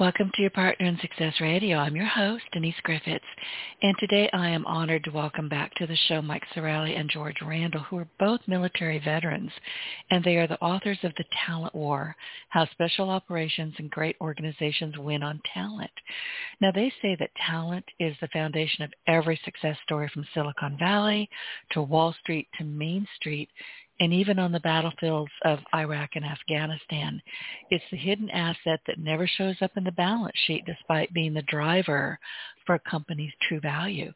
Welcome to your Partner in Success Radio. I'm your host, Denise Griffiths, and today I am honored to welcome back to the show Mike Sarraille and George Randle, who are both military veterans, and they are the authors of The Talent War, How Special Operations and Great Organizations Win on Talent. Now, they say that talent is the foundation of every success story from Silicon Valley to Wall Street to Main Street, and even on the battlefields of Iraq and Afghanistan. It's the hidden asset that never shows up in the balance sheet despite being the driver for a company's true value.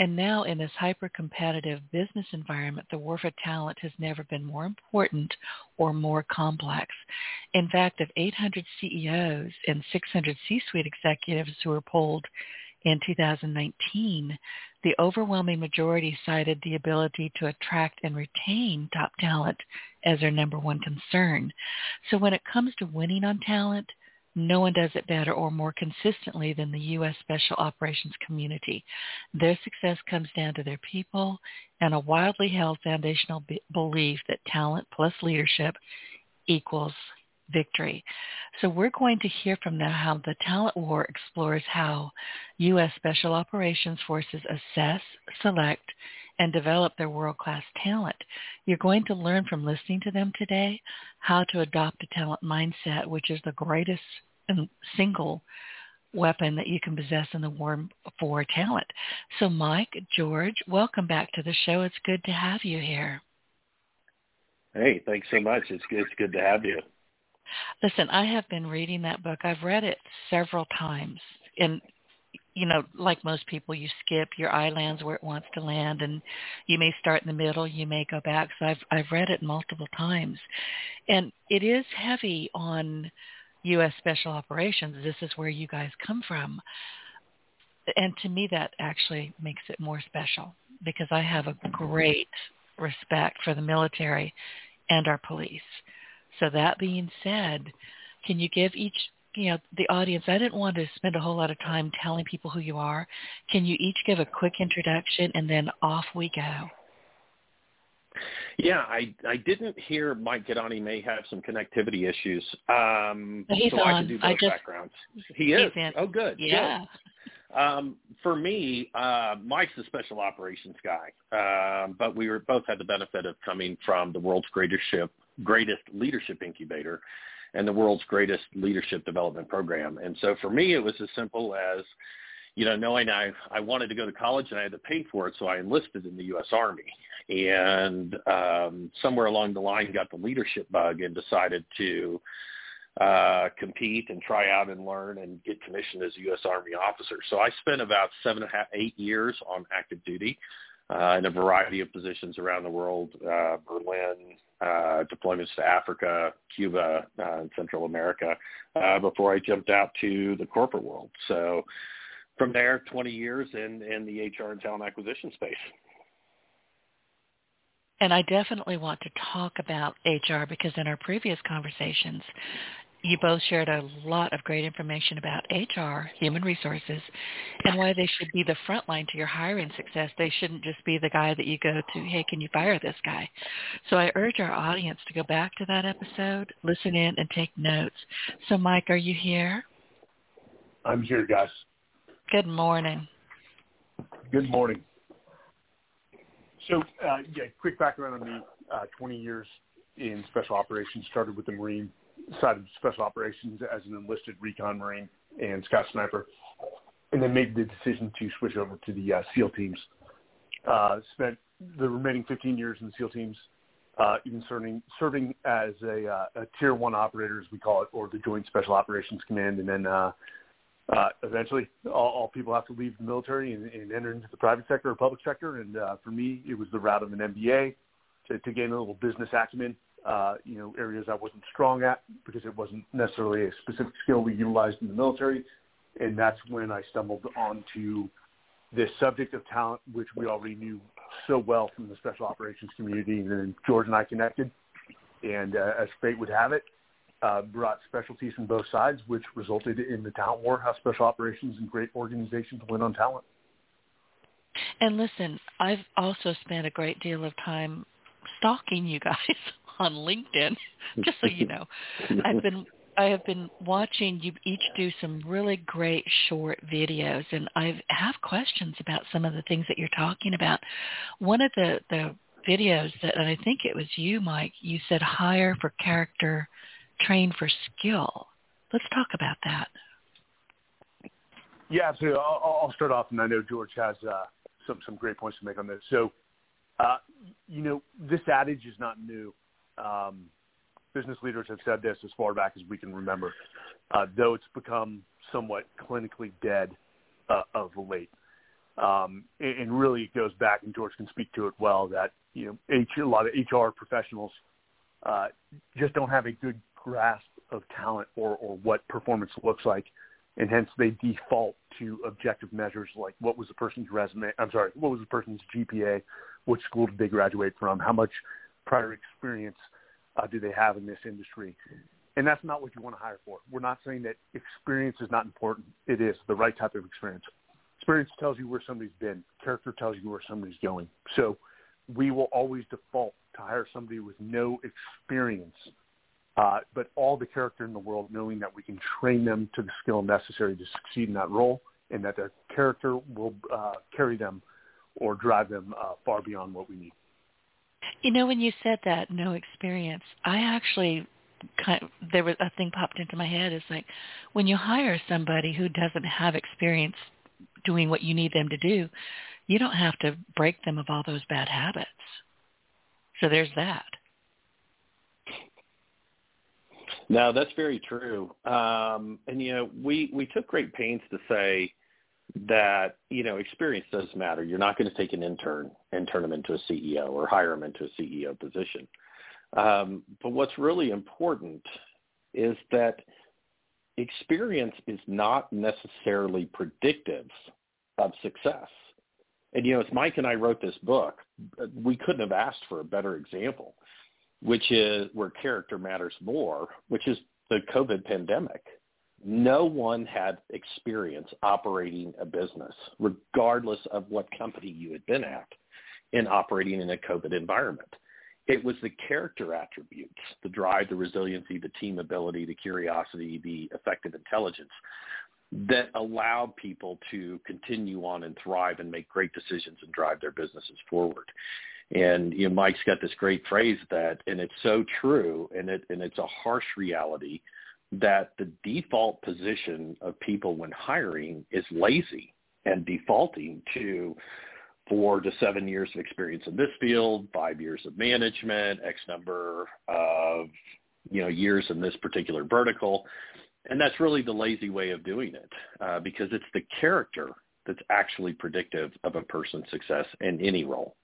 And now in this hyper-competitive business environment, the war for talent has never been more important or more complex. In fact, of 800 CEOs and 600 C-suite executives who were polled in 2019, the overwhelming majority cited the ability to attract and retain top talent as their number one concern. So when it comes to winning on talent, no one does it better or more consistently than the U.S. Special Operations community. Their success comes down to their people and a wildly held foundational be- belief that talent plus leadership equals victory. So we're going to hear from them how the talent war explores how U.S. Special Operations Forces assess, select, and develop their world-class talent. You're going to learn from listening to them today how to adopt a talent mindset, which is the greatest and single weapon that you can possess in the war for talent. So Mike, George, welcome back to the show. It's good to have you here. Hey, thanks so much. It's good, it's good to have you. Listen, I have been reading that book. I've read it several times. And you know, like most people, you skip your eye lands where it wants to land, and you may start in the middle, you may go back. So I've I've read it multiple times, and it is heavy on U.S. Special Operations. This is where you guys come from, and to me, that actually makes it more special because I have a great respect for the military and our police. So that being said, can you give each you know the audience i didn't want to spend a whole lot of time telling people who you are can you each give a quick introduction and then off we go yeah i i didn't hear mike get on he may have some connectivity issues um he's so on. i can do both just, backgrounds he is in. oh good yeah good. um for me uh mike's a special operations guy um but we were both had the benefit of coming from the world's greatest ship greatest leadership incubator and the world's greatest leadership development program. And so for me, it was as simple as, you know, knowing I, I wanted to go to college and I had to pay for it, so I enlisted in the U.S. Army. And um, somewhere along the line, got the leadership bug and decided to uh, compete and try out and learn and get commissioned as a U.S. Army officer. So I spent about seven and a half, eight years on active duty uh, in a variety of positions around the world, uh, Berlin, uh, deployments to Africa, Cuba, uh, and Central America uh, before I jumped out to the corporate world. So from there, 20 years in, in the HR and talent acquisition space. And I definitely want to talk about HR because in our previous conversations, you both shared a lot of great information about HR, human resources, and why they should be the front line to your hiring success. They shouldn't just be the guy that you go to, hey, can you fire this guy? So I urge our audience to go back to that episode, listen in, and take notes. So Mike, are you here? I'm here, guys. Good morning. Good morning. So, uh, yeah, quick background on me. Uh, 20 years in special operations, started with the Marine side of special operations as an enlisted recon marine and scout sniper, and then made the decision to switch over to the uh, SEAL teams. Uh, spent the remaining 15 years in the SEAL teams, uh, even serving serving as a, uh, a tier one operator, as we call it, or the Joint Special Operations Command, and then uh, uh, eventually all, all people have to leave the military and, and enter into the private sector or public sector. And uh, for me, it was the route of an MBA to, to gain a little business acumen uh, you know, areas I wasn't strong at because it wasn't necessarily a specific skill we utilized in the military. and that's when I stumbled onto this subject of talent, which we already knew so well from the special operations community. And then George and I connected, and uh, as fate would have it, uh, brought specialties from both sides, which resulted in the talent war, how special operations and great organizations win on talent. And listen, I've also spent a great deal of time stalking you guys on LinkedIn, just so you know. I've been I have been watching you each do some really great short videos, and I have questions about some of the things that you're talking about. One of the the videos that, and I think it was you, Mike. You said hire for character, train for skill. Let's talk about that. Yeah, so I'll, I'll start off, and I know George has uh, some some great points to make on this. So, uh, you know, this adage is not new. Um, business leaders have said this as far back as we can remember, uh, though it's become somewhat clinically dead uh, of late. Um, and, and really, it goes back, and George can speak to it well. That you know, H, a lot of HR professionals uh, just don't have a good grasp of talent or, or what performance looks like, and hence they default to objective measures like what was the person's resume. I'm sorry, what was the person's GPA, which school did they graduate from, how much prior experience uh, do they have in this industry? And that's not what you want to hire for. We're not saying that experience is not important. It is the right type of experience. Experience tells you where somebody's been. Character tells you where somebody's going. So we will always default to hire somebody with no experience, uh, but all the character in the world, knowing that we can train them to the skill necessary to succeed in that role, and that their character will uh, carry them or drive them uh, far beyond what we need. You know, when you said that, no experience, I actually kind of, there was a thing popped into my head. It's like when you hire somebody who doesn't have experience doing what you need them to do, you don't have to break them of all those bad habits. So there's that. No, that's very true. Um, and you know, we we took great pains to say that you know experience does matter. You're not going to take an intern and turn them into a CEO or hire them into a CEO position. Um, but what's really important is that experience is not necessarily predictive of success. And you know, as Mike and I wrote this book, we couldn't have asked for a better example, which is where character matters more, which is the COVID pandemic no one had experience operating a business, regardless of what company you had been at, in operating in a COVID environment. It was the character attributes, the drive, the resiliency, the team ability, the curiosity, the effective intelligence that allowed people to continue on and thrive and make great decisions and drive their businesses forward. And you know, Mike's got this great phrase that, and it's so true, and it and it's a harsh reality that the default position of people when hiring is lazy and defaulting to four to seven years of experience in this field, five years of management, X number of you know years in this particular vertical, and that's really the lazy way of doing it uh, because it's the character that's actually predictive of a person's success in any role.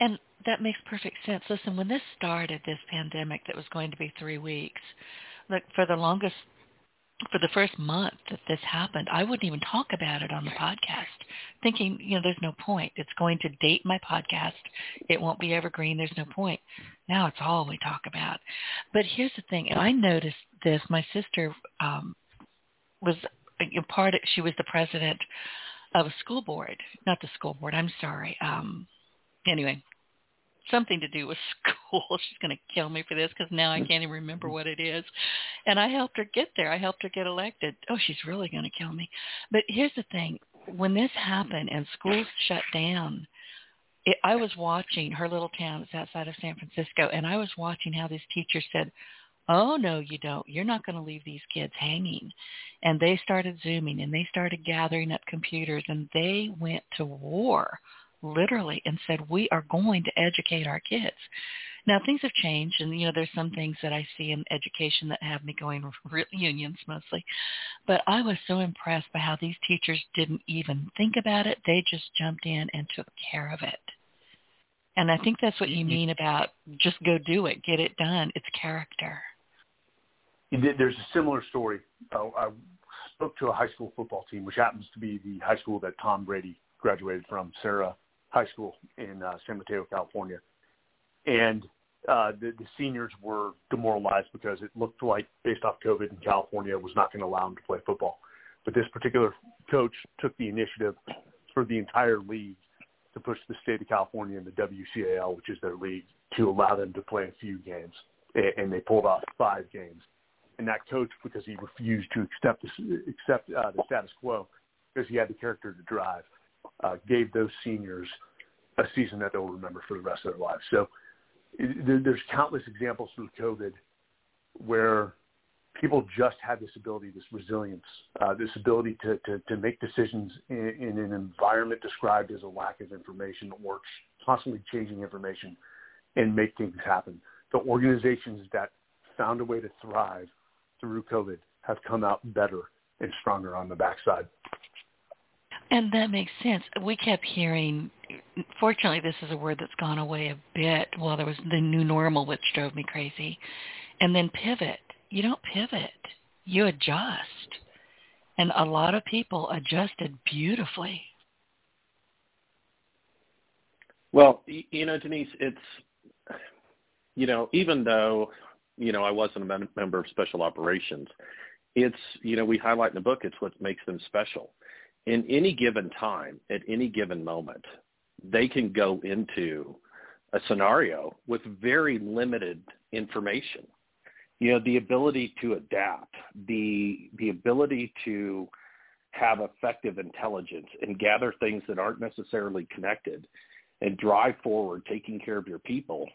And that makes perfect sense. Listen, when this started, this pandemic that was going to be three weeks, like for the longest for the first month that this happened, I wouldn't even talk about it on the podcast, thinking, you know, there's no point. It's going to date my podcast. It won't be evergreen. There's no point. Now it's all we talk about. But here's the thing, and I noticed this. My sister um, was a part. Of, she was the president of a school board, not the school board. I'm sorry. Um, anyway, something to do with school. She's going to kill me for this because now I can't even remember what it is. And I helped her get there. I helped her get elected. Oh, she's really going to kill me. But here's the thing. When this happened and schools shut down, it, I was watching her little town. It's outside of San Francisco. And I was watching how these teachers said, oh, no, you don't. You're not going to leave these kids hanging. And they started Zooming and they started gathering up computers and they went to war literally and said, we are going to educate our kids. Now things have changed and you know there's some things that I see in education that have me going unions mostly. But I was so impressed by how these teachers didn't even think about it. They just jumped in and took care of it. And I think that's what you mean about just go do it, get it done. It's character. There's a similar story. Oh, I spoke to a high school football team, which happens to be the high school that Tom Brady graduated from, Serra High School in uh, San Mateo, California. And uh, the, the seniors were demoralized because it looked like, based off COVID in California, was not going to allow them to play football. But this particular coach took the initiative for the entire league to push the state of California and the WCAL, which is their league, to allow them to play a few games. And they pulled off five games. And that coach, because he refused to accept the, accept uh, the status quo, because he had the character to drive, uh, gave those seniors a season that they'll remember for the rest of their lives. So there's countless examples through COVID where people just have this ability, this resilience, uh, this ability to, to, to make decisions in, in an environment described as a lack of information or constantly changing information and make things happen. The organizations that found a way to thrive through COVID have come out better and stronger on the backside. And that makes sense. We kept hearing, fortunately, this is a word that's gone away a bit. Well, there was the new normal, which drove me crazy. And then pivot. You don't pivot. You adjust. And a lot of people adjusted beautifully. Well, you know, Denise, it's, you know, even though, you know, I wasn't a member of special operations, it's, you know, we highlight in the book, it's what makes them special in any given time, at any given moment, they can go into a scenario with very limited information. You know, the ability to adapt, the the ability to have effective intelligence and gather things that aren't necessarily connected and drive forward taking care of your people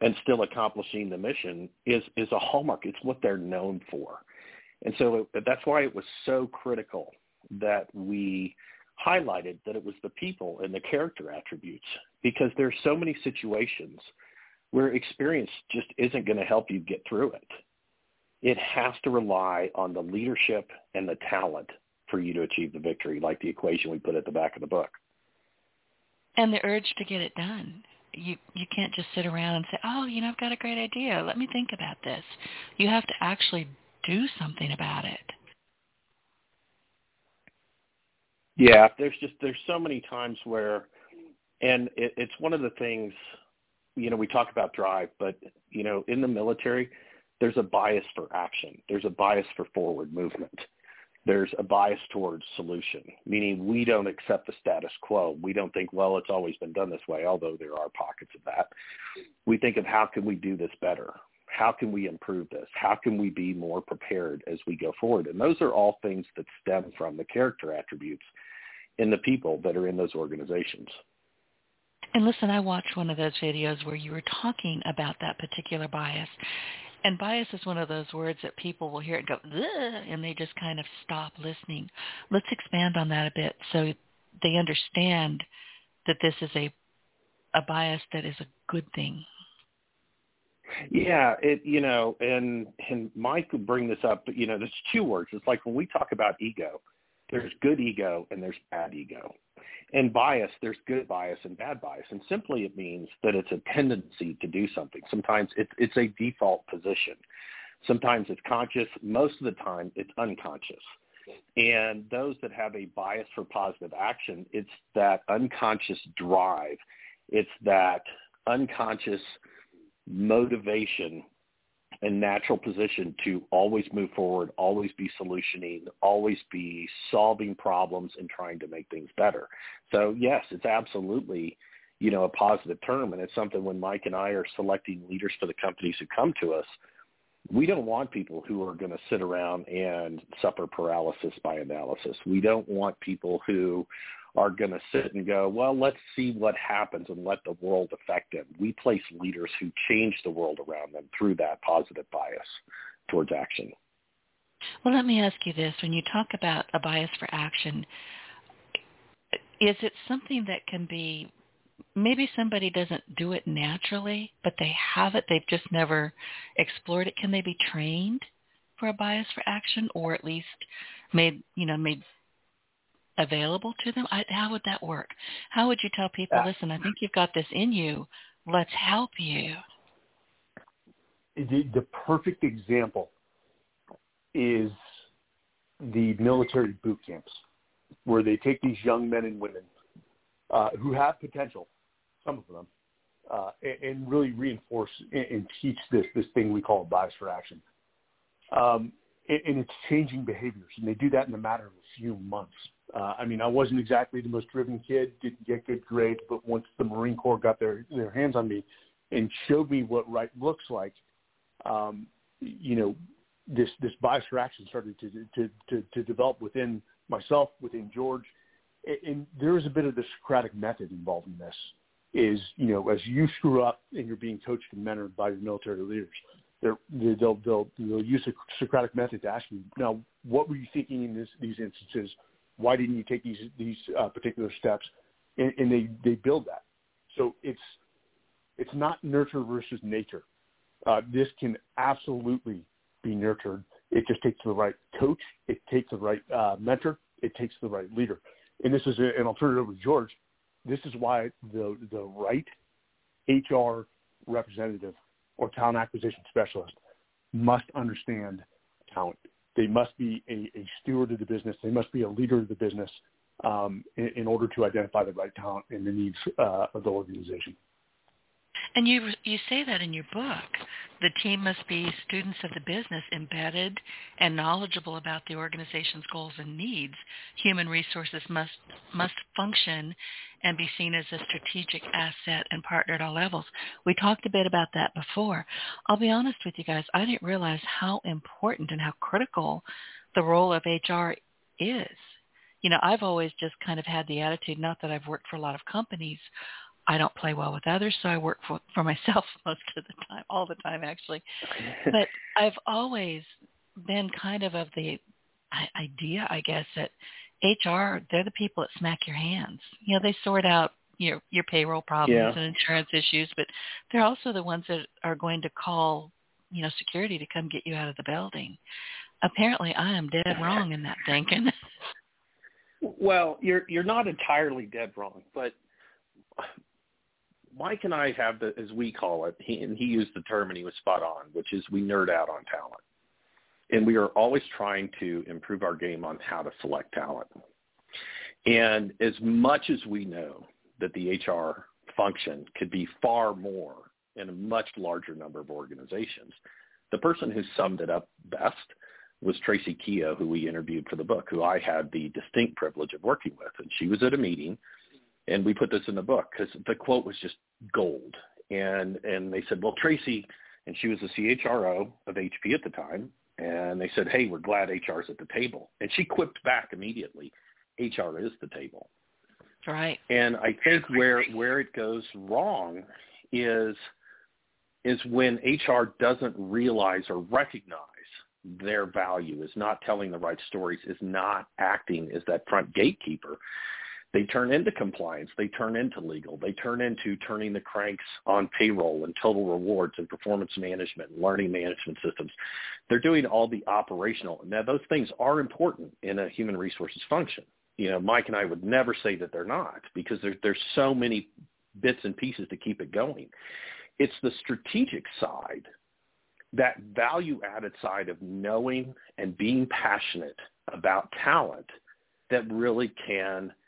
and still accomplishing the mission is is a hallmark. It's what they're known for. And so that's why it was so critical that we highlighted that it was the people and the character attributes because there's so many situations where experience just isn't going to help you get through it. It has to rely on the leadership and the talent for you to achieve the victory, like the equation we put at the back of the book. And the urge to get it done. You you can't just sit around and say, "Oh, you know, I've got a great idea. Let me think about this." You have to actually do something about it. Yeah, there's just there's so many times where, and it, it's one of the things, you know, we talk about drive, but you know, in the military, there's a bias for action. There's a bias for forward movement. There's a bias towards solution, meaning we don't accept the status quo. We don't think, well, it's always been done this way, although there are pockets of that. We think of how can we do this better? How can we improve this? How can we be more prepared as we go forward? And those are all things that stem from the character attributes in the people that are in those organizations. And listen, I watched one of those videos where you were talking about that particular bias. And bias is one of those words that people will hear and go, and they just kind of stop listening. Let's expand on that a bit so they understand that this is a a bias that is a good thing. Yeah, it you know, and and Mike would bring this up, but you know, there's two words. It's like when we talk about ego, there's good ego and there's bad ego. And bias, there's good bias and bad bias. And simply it means that it's a tendency to do something. Sometimes it's, it's a default position. Sometimes it's conscious. Most of the time it's unconscious. And those that have a bias for positive action, it's that unconscious drive. It's that unconscious motivation and natural position to always move forward, always be solutioning, always be solving problems and trying to make things better. So yes, it's absolutely, you know, a positive term. And it's something when Mike and I are selecting leaders for the companies who come to us, we don't want people who are going to sit around and suffer paralysis by analysis. We don't want people who are going to sit and go, well, let's see what happens and let the world affect them. We place leaders who change the world around them through that positive bias towards action. Well, let me ask you this. When you talk about a bias for action, is it something that can be maybe somebody doesn't do it naturally, but they have it, they've just never explored it. Can they be trained for a bias for action or at least made, you know, made available to them? I, how would that work? How would you tell people, uh, listen, I think you've got this in you. Let's help you. The, the perfect example is the military boot camps where they take these young men and women uh, who have potential, some of them, uh, and, and really reinforce and, and teach this this thing we call bias for action. Um, and, and it's changing behaviors, and they do that in a matter of a few months. Uh, I mean, I wasn't exactly the most driven kid, didn't get good grades, but once the Marine Corps got their their hands on me and showed me what right looks like, um, you know, this this bias for action started to to to, to develop within myself, within George, and, there is a bit of the Socratic method involved in this is, you know, as you screw up and you're being coached and mentored by your military leaders, they're, they'll, they'll, they'll use the Socratic method to ask you, now, what were you thinking in this, these instances? Why didn't you take these, these uh, particular steps? And, and they, they build that. So it's, it's not nurture versus nature. Uh, this can absolutely be nurtured. It just takes the right coach. It takes the right uh, mentor. It takes the right leader. And this is, a, and I'll turn it over to George this is why the the right HR representative or talent acquisition specialist must understand talent. They must be a, a steward of the business. They must be a leader of the business um, in, in, order to identify the right talent and the needs uh, of the organization. And you you say that in your book. The team must be students of the business, embedded and knowledgeable about the organization's goals and needs. Human resources must must function and be seen as a strategic asset and partner at all levels. We talked a bit about that before. I'll be honest with you guys, I didn't realize how important and how critical the role of HR is. You know, I've always just kind of had the attitude, not that I've worked for a lot of companies, I don't play well with others, so I work for, for myself most of the time, all the time actually. but I've always been kind of of the idea, I guess, that HR, they're the people that smack your hands. You know, they sort out your your payroll problems yeah. and insurance issues, but they're also the ones that are going to call, you know, security to come get you out of the building. Apparently, I am dead wrong in that thinking. Well, you're you're not entirely dead wrong, but Mike and I have the, as we call it, he, and he used the term and he was spot on, which is we nerd out on talent. And we are always trying to improve our game on how to select talent. And as much as we know that the HR function could be far more in a much larger number of organizations, the person who summed it up best was Tracy Keogh, who we interviewed for the book, who I had the distinct privilege of working with. And she was at a meeting – and we put this in the book because the quote was just gold. And and they said, well, Tracy, and she was the CHRO of HP at the time, and they said, hey, we're glad HR's at the table. And she quipped back immediately, HR is the table. Right. And I think where where it goes wrong is is when HR doesn't realize or recognize their value, is not telling the right stories, is not acting as that front gatekeeper they turn into compliance. They turn into legal. They turn into turning the cranks on payroll and total rewards and performance management and learning management systems. They're doing all the operational. Now, those things are important in a human resources function. You know, Mike and I would never say that they're not because there, there's so many bits and pieces to keep it going. It's the strategic side, that value-added side of knowing and being passionate about talent that really can –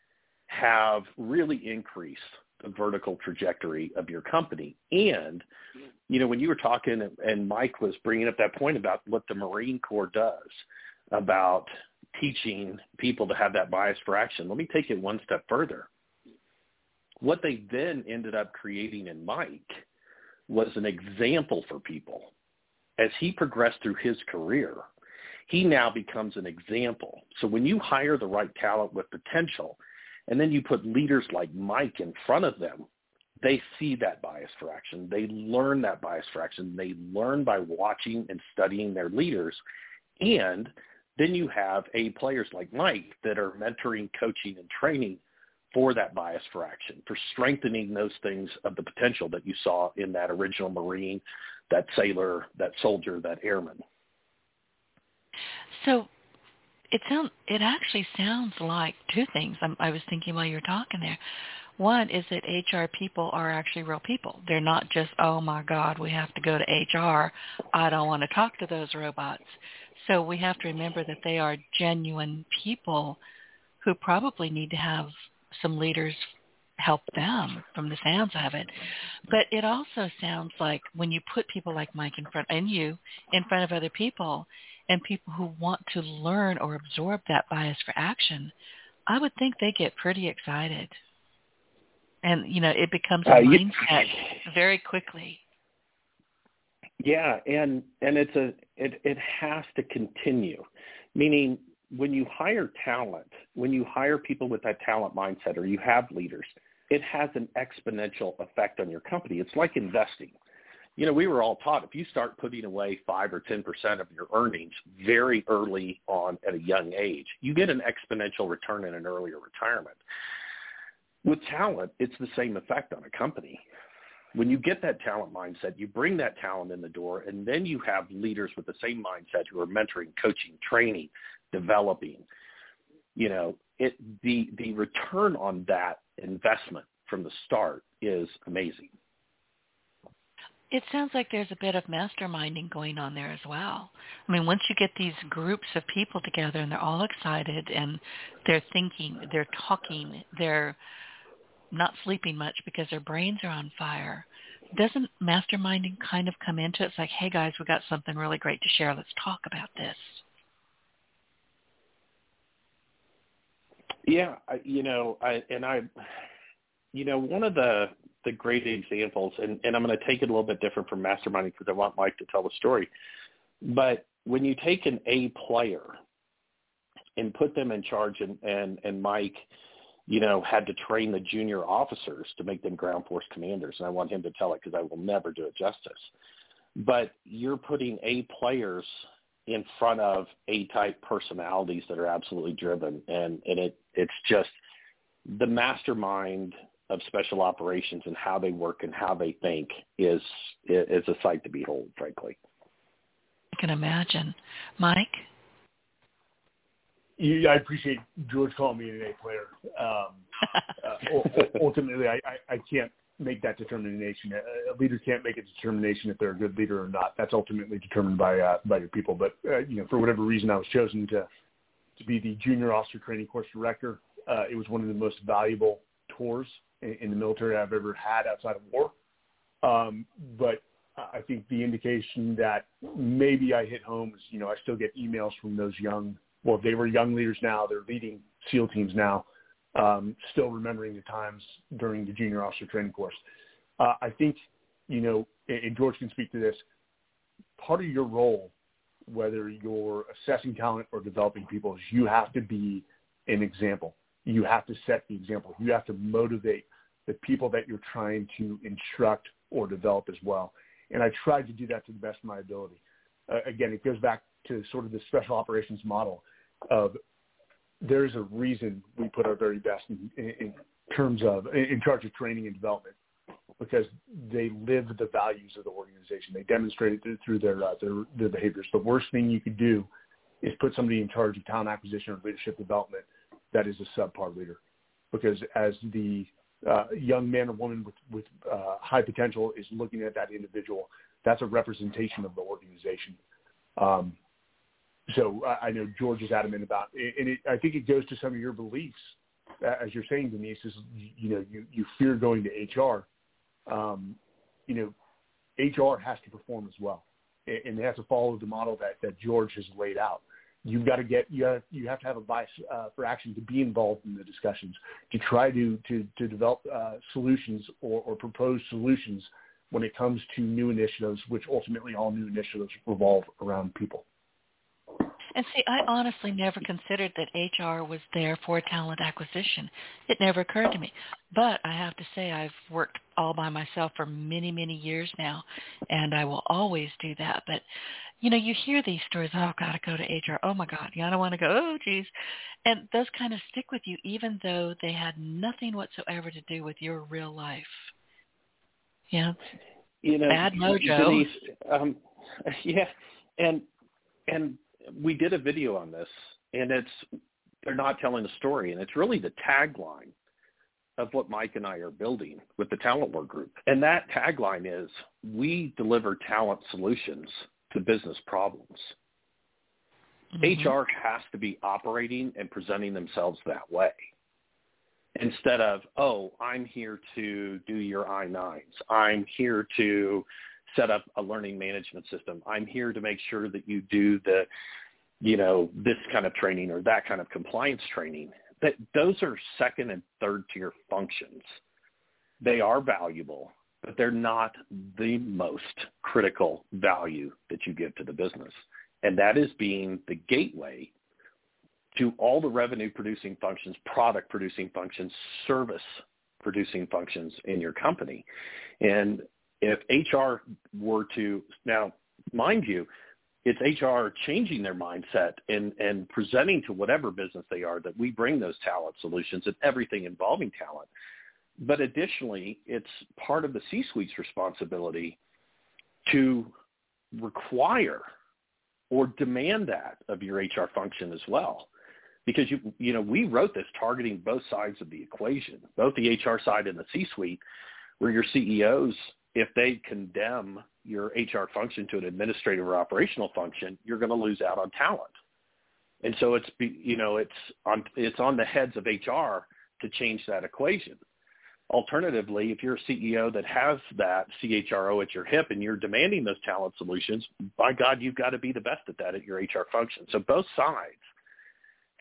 have really increased the vertical trajectory of your company. And, you know, when you were talking and Mike was bringing up that point about what the Marine Corps does about teaching people to have that bias for action, let me take it one step further. What they then ended up creating in Mike was an example for people. As he progressed through his career, he now becomes an example. So when you hire the right talent with potential – and then you put leaders like Mike in front of them, they see that bias for action. They learn that bias for action. They learn by watching and studying their leaders. And then you have A players like Mike that are mentoring, coaching, and training for that bias for action, for strengthening those things of the potential that you saw in that original Marine, that sailor, that soldier, that airman. So it sounds it actually sounds like two things. I'm, I was thinking while you were talking there. One is that HR people are actually real people. They're not just, oh my God, we have to go to HR. I don't want to talk to those robots. So we have to remember that they are genuine people who probably need to have some leaders help them from the sounds of it. But it also sounds like when you put people like Mike in front and you in front of other people and people who want to learn or absorb that bias for action, I would think they get pretty excited. And you know, it becomes a uh, mindset very quickly. Yeah, and and it's a it it has to continue. Meaning when you hire talent, when you hire people with that talent mindset or you have leaders, it has an exponential effect on your company. It's like investing. You know, we were all taught if you start putting away 5 or 10% of your earnings very early on at a young age, you get an exponential return in an earlier retirement. With talent, it's the same effect on a company. When you get that talent mindset, you bring that talent in the door, and then you have leaders with the same mindset who are mentoring, coaching, training, developing. You know, it the the return on that investment from the start is amazing. It sounds like there's a bit of masterminding going on there as well. I mean, once you get these groups of people together and they're all excited and they're thinking, they're talking, they're not sleeping much because their brains are on fire. Doesn't masterminding kind of come into it? It's like, hey guys, we got something really great to share. Let's talk about this. Yeah, you know, I and I, you know, one of the the great examples, and, and I'm going to take it a little bit different from masterminding because I want Mike to tell the story. But when you take an A player and put them in charge, and and and Mike you know, had to train the junior officers to make them ground force commanders. And I want him to tell it because I will never do it justice. But you're putting A players in front of A type personalities that are absolutely driven. And, and it, it's just the mastermind of special operations and how they work and how they think is, is a sight to behold, frankly. I can imagine. Mike? you, I appreciate George calling me an A player. Um, uh, ultimately, I, I, I can't make that determination. A leader can't make a determination if they're a good leader or not. That's ultimately determined by uh, by your people. But uh, you know, for whatever reason, I was chosen to to be the junior officer training course director. Uh, it was one of the most valuable in, in the military I've ever had outside of war. Um, but I think the indication that maybe I hit home is, you know, I still get emails from those young well, they were young leaders now. They're leading SEAL teams now, um, still remembering the times during the junior officer training course. Uh, I think, you know, and George can speak to this, part of your role, whether you're assessing talent or developing people, is you have to be an example. You have to set the example. You have to motivate the people that you're trying to instruct or develop as well. And I tried to do that to the best of my ability. Uh, again, it goes back to sort of the special operations model of there's a reason we put our very best in, in terms of in charge of training and development because they live the values of the organization. They demonstrate it through their, uh, their their behaviors. The worst thing you could do is put somebody in charge of talent acquisition or leadership development that is a subpar leader, because as the uh, young man or woman with with uh, high potential is looking at that individual, that's a representation of the organization. Um, so I, I know George is adamant about, and it, I think it goes to some of your beliefs, as you're saying, Denise. Is you know you you fear going to HR. Um, you know, HR has to perform as well, and they have to follow the model that that George has laid out. You've got to get you have you have to have a bias uh, for action to be involved in the discussions to try to to to develop uh, solutions or, or propose solutions when it comes to new initiatives, which ultimately all new initiatives revolve around people. And see, I honestly never considered that HR was there for talent acquisition. It never occurred to me. But I have to say I've worked all by myself for many, many years now, and I will always do that. But, you know, you hear these stories, oh, I've got to go to HR. Oh, my God, yeah, I don't want to go. Oh, geez. And those kind of stick with you, even though they had nothing whatsoever to do with your real life. Yeah. You know, bad mojo. Denise, um, yeah, and and we did a video on this, and it's they're not telling a story, and it's really the tagline of what Mike and I are building with the Talent War Group. And that tagline is, we deliver talent solutions to business problems. Mm-hmm. HR has to be operating and presenting themselves that way instead of, oh, I'm here to do your I-9s. I'm here to set up a learning management system. I'm here to make sure that you do the, you know, this kind of training or that kind of compliance training. That those are second and third tier functions. They are valuable, but they're not the most critical value that you give to the business and that is being the gateway to all the revenue producing functions, product producing functions, service producing functions in your company. And if HR were to now, mind you, it's HR changing their mindset and, and presenting to whatever business they are that we bring those talent solutions and everything involving talent. But additionally, it's part of the C-suite's responsibility to require or demand that of your HR function as well. Because you you know, we wrote this targeting both sides of the equation, both the HR side and the C-suite, where your CEOs, if they condemn your HR function to an administrative or operational function, you're going to lose out on talent. And so it's you know it's on it's on the heads of HR to change that equation. Alternatively, if you're a CEO that has that CHRO at your hip and you're demanding those talent solutions, by God, you've got to be the best at that at your HR function. So both sides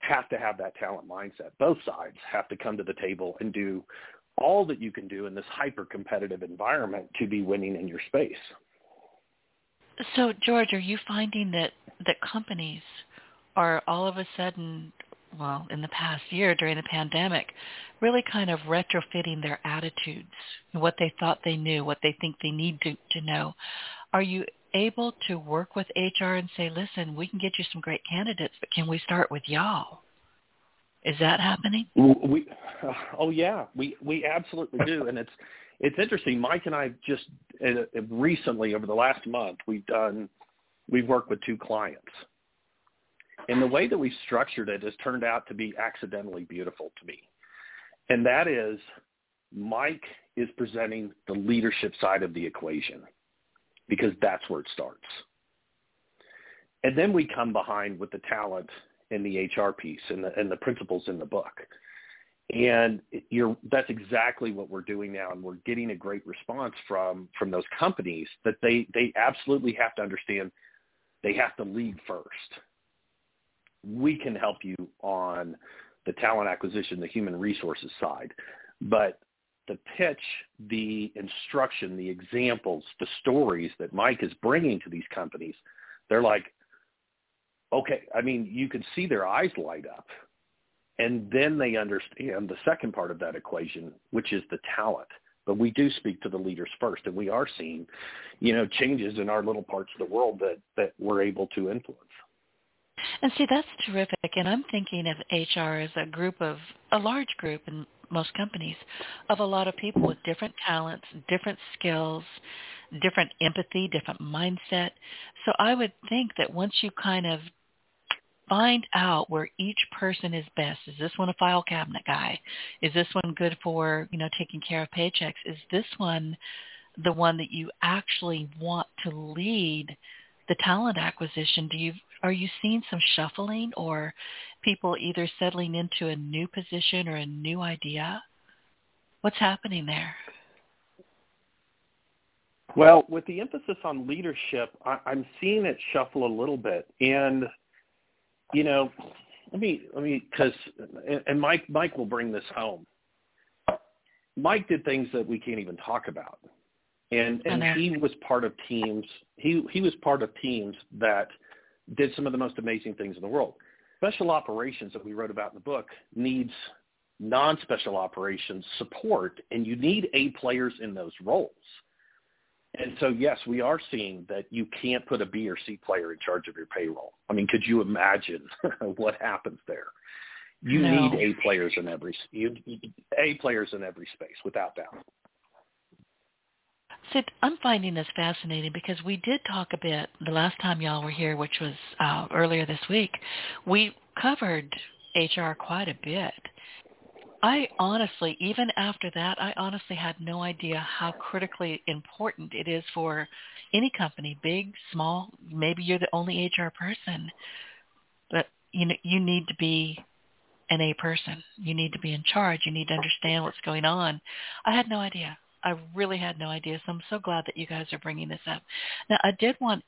have to have that talent mindset. Both sides have to come to the table and do all that you can do in this hyper competitive environment to be winning in your space. So George, are you finding that that companies are all of a sudden well, in the past year during the pandemic, really kind of retrofitting their attitudes, what they thought they knew, what they think they need to, to know. Are you able to work with HR and say, listen, we can get you some great candidates, but can we start with y'all? Is that happening? We, oh yeah, we we absolutely do, and it's it's interesting. Mike and I just uh, recently over the last month we've done we've worked with two clients and the way that we structured it has turned out to be accidentally beautiful to me. And that is Mike is presenting the leadership side of the equation because that's where it starts. And then we come behind with the talent and the HR piece and the, and the principles in the book. And you're, that's exactly what we're doing now, and we're getting a great response from from those companies that they they absolutely have to understand they have to lead first we can help you on the talent acquisition, the human resources side. But the pitch, the instruction, the examples, the stories that Mike is bringing to these companies, they're like, okay, I mean, you can see their eyes light up. And then they understand the second part of that equation, which is the talent. But we do speak to the leaders first, and we are seeing, you know, changes in our little parts of the world that, that we're able to influence. And see, that's terrific. And I'm thinking of HR as a group of, a large group in most companies, of a lot of people with different talents, different skills, different empathy, different mindset. So I would think that once you kind of find out where each person is best. Is this one a file cabinet guy? Is this one good for, you know, taking care of paychecks? Is this one the one that you actually want to lead the talent acquisition? Do you are you seeing some shuffling or people either settling into a new position or a new idea? What's happening there? Well, with the emphasis on leadership, I, I'm seeing it shuffle a little bit, and you know, let me let me because and Mike Mike will bring this home. Mike did things that we can't even talk about, and and he was part of teams. He he was part of teams that did some of the most amazing things in the world. Special operations that we wrote about in the book needs non-special operations support, and you need A players in those roles. And so, yes, we are seeing that you can't put a B or C player in charge of your payroll. I mean, could you imagine what happens there? You no. need A players in every you, A players in every space, without doubt. Sid, I'm finding this fascinating because we did talk a bit the last time y'all were here, which was uh, earlier this week. We covered HR quite a bit. I honestly, even after that, I honestly had no idea how critically important it is for any company, big, small, maybe you're the only HR person, but you know, you need to be an A person. You need to be in charge. You need to understand what's going on. I had no idea. I really had no idea. So I'm so glad that you guys are bringing this up. Now, I did want,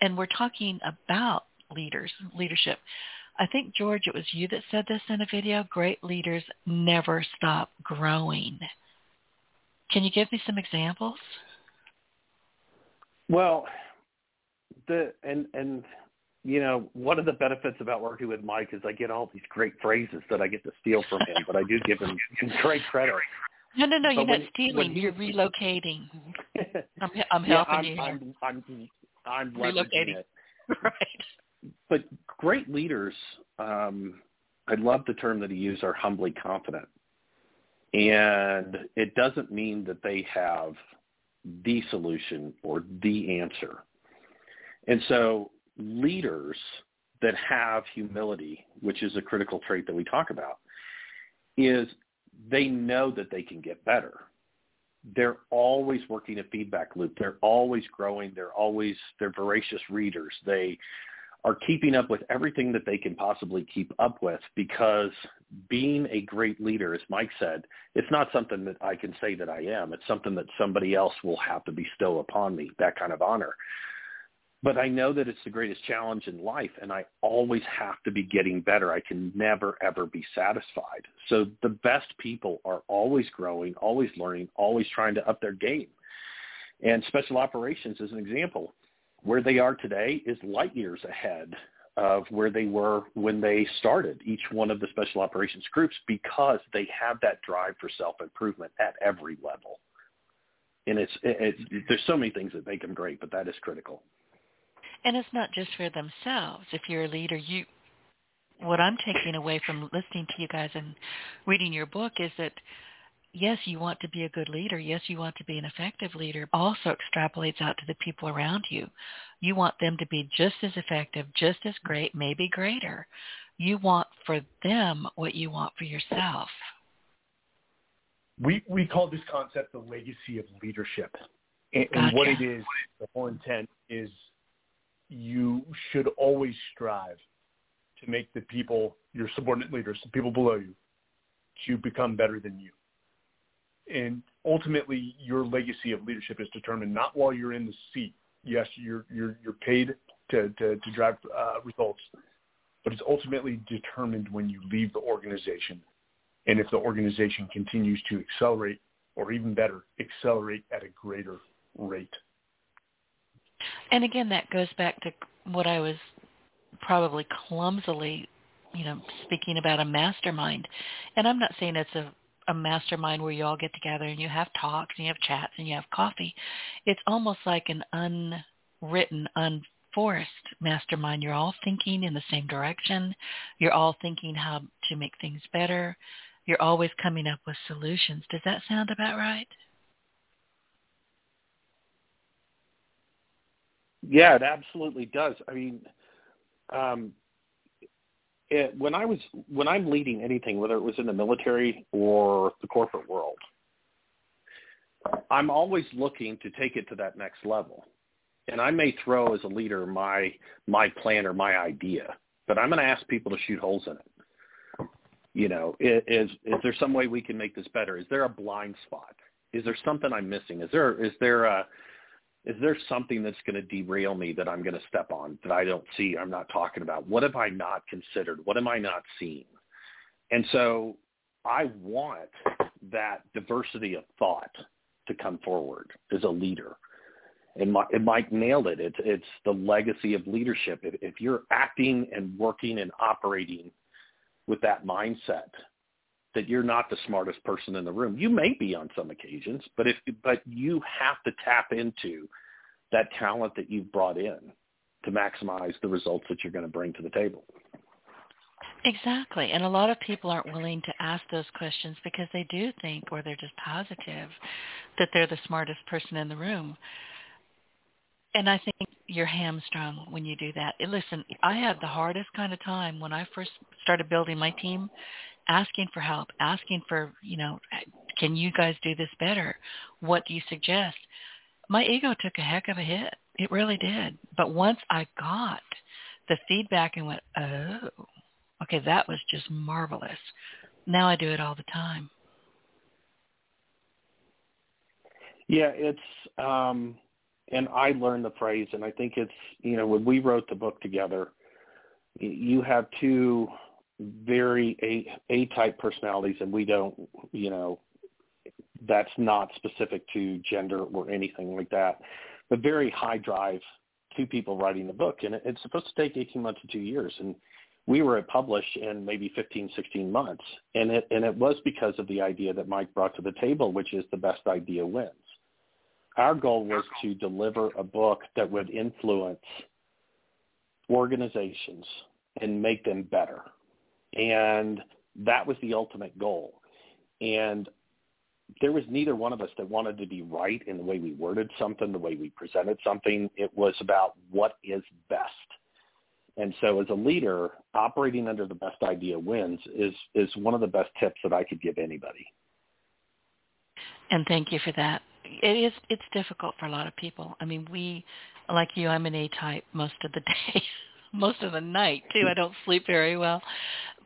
and we're talking about leaders, leadership. I think, George, it was you that said this in a video. Great leaders never stop growing. Can you give me some examples? Well, the and and you know one of the benefits about working with Mike is I get all these great phrases that I get to steal from him, but I do give him great credit. No, no, no. But you're when, not stealing. You're relocating. I'm, I'm yeah, helping I'm, you. I'm, I'm, I'm relocating. It. right. But great leaders, um, I love the term that he used, are humbly confident. And it doesn't mean that they have the solution or the answer. And so leaders that have humility, which is a critical trait that we talk about, is they know that they can get better. They're always working a feedback loop. They're always growing. They're always they're voracious readers. They are keeping up with everything that they can possibly keep up with because being a great leader, as Mike said, it's not something that I can say that I am. It's something that somebody else will have to bestow upon me, that kind of honor. But I know that it's the greatest challenge in life, and I always have to be getting better. I can never, ever be satisfied. So the best people are always growing, always learning, always trying to up their game. And special operations is an example where they are today is light years ahead of where they were when they started each one of the special operations groups because they have that drive for self-improvement at every level. And it's, it's there's so many things that make them great, but that is critical. And it's not just for themselves. If you're a leader, you what I'm taking away from listening to you guys and reading your book is that yes, you want to be a good leader. Yes, you want to be an effective leader. Also extrapolates out to the people around you. You want them to be just as effective, just as great, maybe greater. You want for them what you want for yourself. We we call this concept the legacy of leadership. And, gotcha. and what it is, the whole intent is you should always strive to make the people, your subordinate leaders, the people below you, to become better than you and ultimately your legacy of leadership is determined not while you're in the seat. Yes, you're you're you're paid to to, to drive uh, results, but it's ultimately determined when you leave the organization, and if the organization continues to accelerate, or even better, accelerate at a greater rate. And again, that goes back to what I was probably clumsily, you know, speaking about a mastermind. And I'm not saying it's a a mastermind where you all get together and you have talks and you have chats and you have coffee. It's almost like an unwritten, unforced mastermind. You're all thinking in the same direction. You're all thinking how to make things better. You're always coming up with solutions. Does that sound about right? Yeah, it absolutely does. I mean, um, it, when I was when I'm leading anything, whether it was in the military or the corporate world, I'm always looking to take it to that next level. And I may throw as a leader my my plan or my idea, but I'm going to ask people to shoot holes in it. You know, is is there some way we can make this better? Is there a blind spot? Is there something I'm missing? Is there is there a is there something that's going to derail me that I'm going to step on that I don't see, I'm not talking about? What have I not considered? What am I not seeing? And so I want that diversity of thought to come forward as a leader. And, and Mike nailed it. It's, it's the legacy of leadership. If, if you're acting and working and operating with that mindset, that you're not the smartest person in the room. You may be on some occasions, but if but you have to tap into that talent that you've brought in to maximize the results that you're going to bring to the table. Exactly. And a lot of people aren't willing to ask those questions because they do think or they're just positive that they're the smartest person in the room. And I think you're hamstrung when you do that. Listen, I had the hardest kind of time when I first started building my team asking for help, asking for, you know, can you guys do this better? What do you suggest? My ego took a heck of a hit. It really did. But once I got the feedback and went, oh, okay, that was just marvelous. Now I do it all the time. Yeah, it's um and I learned the phrase and I think it's you know when we wrote the book together you have two very A A type personalities and we don't you know that's not specific to gender or anything like that. But very high drive two people writing the book and it's supposed to take 18 months to 2 years. And we were at publish in maybe 15 16 months. And it and it was because of the idea that Mike brought to the table which is the best idea wins. Our goal was to deliver a book that would influence organizations and make them better. And that was the ultimate goal. And there was neither one of us that wanted to be right in the way we worded something, the way we presented something. It was about what is best. And so as a leader, operating under the best idea wins is, is one of the best tips that I could give anybody. And thank you for that it is it's difficult for a lot of people. I mean, we like you, I'm an A type most of the day, most of the night too. I don't sleep very well.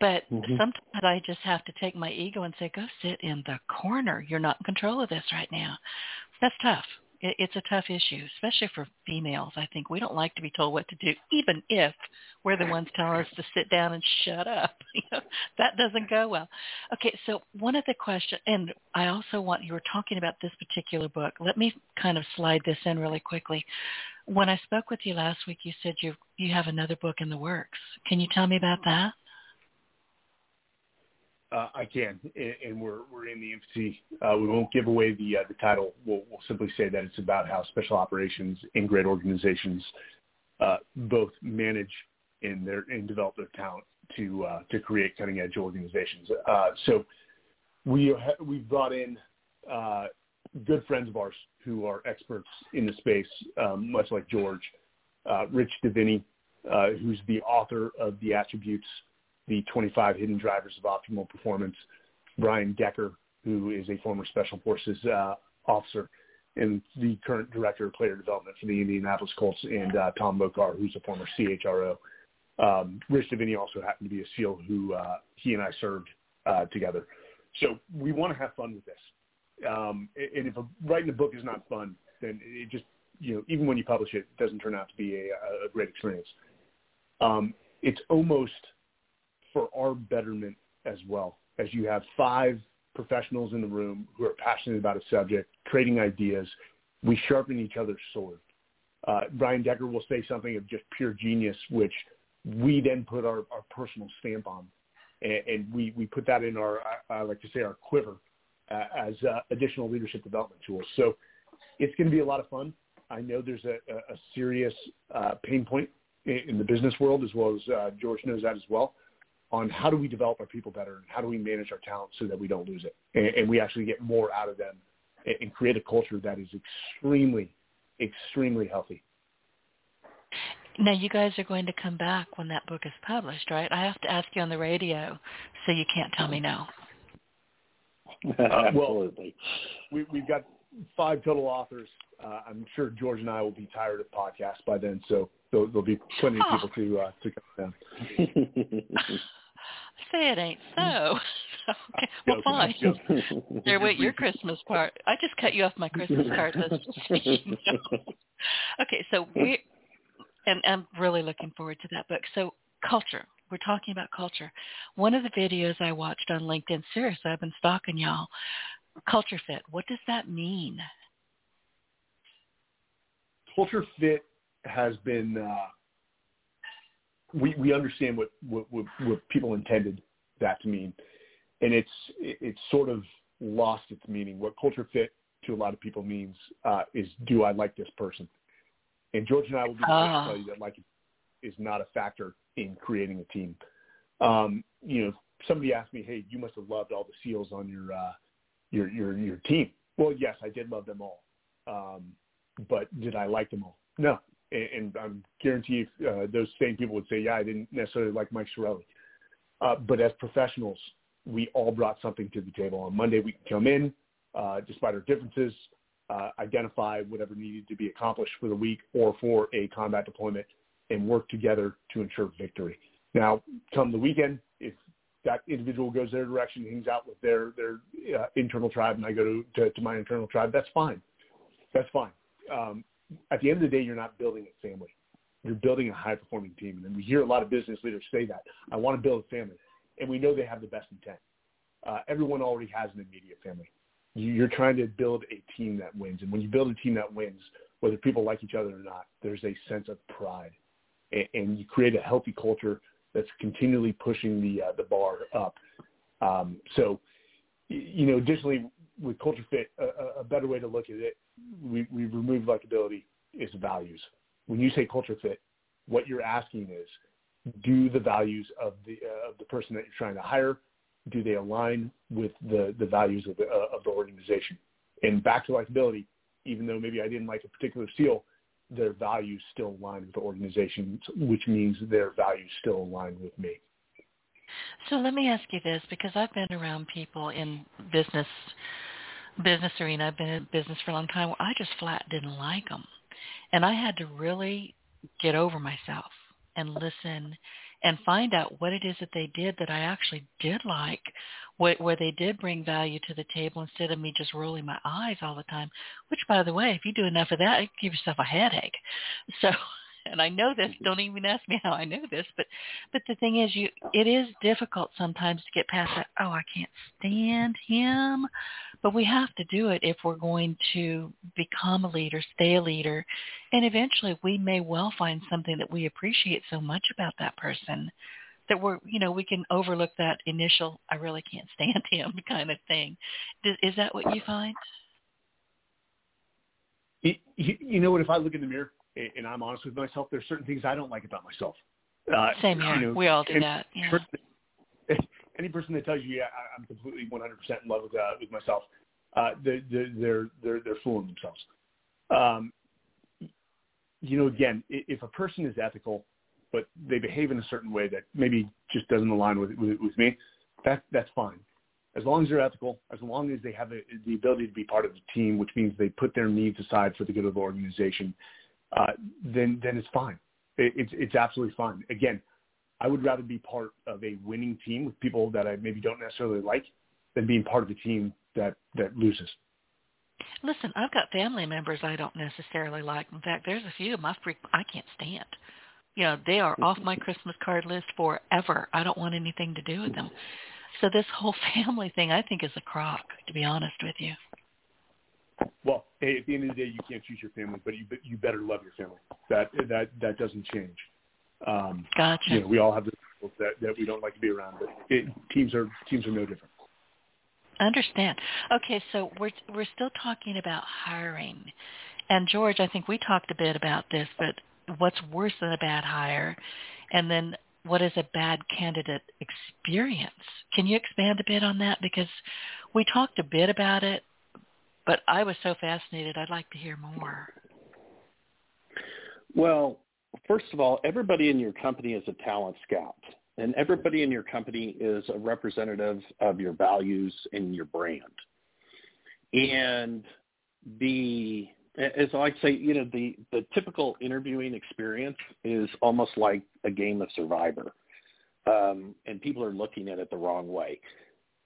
But mm-hmm. sometimes I just have to take my ego and say, "Go sit in the corner. You're not in control of this right now." That's tough it, it's a tough issue, especially for females. I think we don't like to be told what to do, even if we're the ones telling us to sit down and shut up. that doesn't go well. Okay, so one of the questions, and I also want you were talking about this particular book. Let me kind of slide this in really quickly. When I spoke with you last week, you said you you have another book in the works. Can you tell me about that? Uh, I can, and we're we're in the infancy. Uh, we won't give away the uh, the title. We'll, we'll simply say that it's about how special operations in great organizations uh, both manage and their and develop their talent to uh, to create cutting edge organizations. Uh, so we we've brought in good friends of ours who are experts in the space, um, much like George, Rich Diviney, who's the author of the attributes the 25 hidden drivers of optimal performance. Brian Decker, who is a former Special Forces uh, officer and the current director of player development for the Indianapolis Colts, and uh, Tom Mokar, who's a former CHRO. Um, Rich Diviney also happened to be a SEAL who uh, he and I served uh, together. So we want to have fun with this. Um, and if a, writing a book is not fun, then it just, you know, even when you publish it, it doesn't turn out to be a, a great experience. Um, it's almost for our betterment as well, as you have five professionals in the room who are passionate about a subject, trading ideas. We sharpen each other's sword. Uh, Brian Decker will say something of just pure genius, which we then put our, our personal stamp on. And, and we, we put that in our, I, I like to say, our quiver uh, as uh, additional leadership development tools. So it's going to be a lot of fun. I know there's a, a serious uh, pain point in, in the business world, as well as uh, George knows that as well on how do we develop our people better and how do we manage our talent so that we don't lose it and, and we actually get more out of them and, and create a culture that is extremely, extremely healthy. Now you guys are going to come back when that book is published, right? I have to ask you on the radio, so you can't tell me no. Uh, well, we, we've got five total authors. Uh, I'm sure George and I will be tired of podcasts by then, so there'll, there'll be plenty of people to uh, to come down. say it ain't so. okay. Well, fine. there, wait, your Christmas part. I just cut you off my Christmas card list. okay, so we, and I'm really looking forward to that book. So culture. We're talking about culture. One of the videos I watched on LinkedIn, seriously, I've been stalking y'all. Culture fit. What does that mean? Culture fit has been uh, we we understand what, what what what people intended that to mean, and it's it's sort of lost its meaning. What culture fit to a lot of people means uh, is do I like this person? And George and I will be ah. tell you that like is not a factor in creating a team. Um, you know, somebody asked me, "Hey, you must have loved all the SEALs on your uh, your your your team." Well, yes, I did love them all, um, but did I like them all? No, and, I'm guarantee uh, those same people would say, yeah, I didn't necessarily like Mike Sarraille. Uh, but as professionals, we all brought something to the table. On Monday, we could come in, uh, despite our differences, uh, identify whatever needed to be accomplished for the week or for a combat deployment, and work together to ensure victory. Now, come the weekend, if that individual goes their direction, hangs out with their their uh, internal tribe, and I go to, to, to my internal tribe, that's fine. That's fine. Um, at the end of the day, you're not building a family. You're building a high performing team, and we hear a lot of business leaders say that. I want to build a family, and we know they have the best intent. Uh, everyone already has an immediate family. You're trying to build a team that wins, and when you build a team that wins, whether people like each other or not, there's a sense of pride, and, and you create a healthy culture that's continually pushing the uh, the bar up. Um, so, you know, additionally, with culture fit, a, a better way to look at it, we, we remove likability is values. When you say culture fit, what you're asking is, do the values of the uh, of the person that you're trying to hire, do they align with the the values of the uh, of the organization? And back to likability, even though maybe I didn't like a particular SEAL, their values still align with the organization, which means their values still align with me. So let me ask you this, because I've been around people in business business arena. I've been in business for a long time where I just flat didn't like them, and I had to really get over myself and listen and find out what it is that they did that I actually did like, where, where they did bring value to the table instead of me just rolling my eyes all the time. Which, by the way, if you do enough of that, you give yourself a headache. So and I know this. Mm-hmm. Don't even ask me how I know this, but but the thing is, you it is difficult sometimes to get past that. Oh, I can't stand him, but we have to do it if we're going to become a leader, stay a leader, and eventually we may well find something that we appreciate so much about that person that we're you know we can overlook that initial I really can't stand him kind of thing. Is that what you find? You, you know what? If I look in the mirror and I'm honest with myself, there's certain things I don't like about myself. Uh, Same here. You know, we all do that. Yeah. Person, any person that tells you, yeah, I'm completely 100% in love with, uh, with myself, uh, they're, they're, they're, they're fooling themselves. Um, you know, again, if a person is ethical, but they behave in a certain way that maybe just doesn't align with, with, with me, that, that's fine. As long as they're ethical, as long as they have a, the ability to be part of the team, which means they put their needs aside for the good of the organization, uh, Uh, then then it's fine. It, it's it's absolutely fine. Again, I would rather be part of a winning team with people that I maybe don't necessarily like than being part of a team that that loses. Listen, I've got family members I don't necessarily like. In fact, there's a few of my freak I can't stand. You know, they are off my Christmas card list forever. I don't want anything to do with them. So this whole family thing, I think, is a crock. To be honest with you well, hey, at the end of the day, you can't choose your family, but you you better love your family. That that that doesn't change. Um, gotcha. You know, we all have the people that that we don't like to be around, but it, teams are teams are no different. understand. Okay, so we're we're still talking about hiring, and George, I think we talked a bit about this, but what's worse than a bad hire, and then what is a bad candidate experience? Can you expand a bit on that because we talked a bit about it, but I was so fascinated. I'd like to hear more. Well, first of all, everybody in your company is a talent scout, and everybody in your company is a representative of your values and your brand. And the as I say, you know, the the typical interviewing experience is almost like a game of Survivor, um, and people are looking at it the wrong way.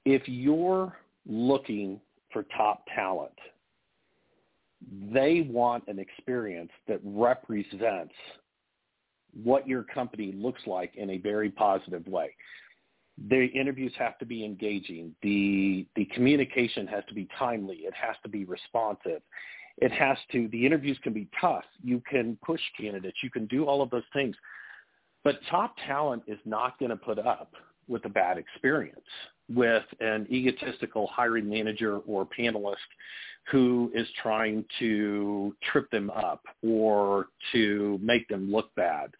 If you're looking for top talent. They want an experience that represents what your company looks like in a very positive way. The interviews have to be engaging. The the communication has to be timely. It has to be responsive. It has to the interviews can be tough. You can push candidates. You can do all of those things. But top talent is not going to put up with a bad experience with an egotistical hiring manager or panelist who is trying to trip them up or to make them look bad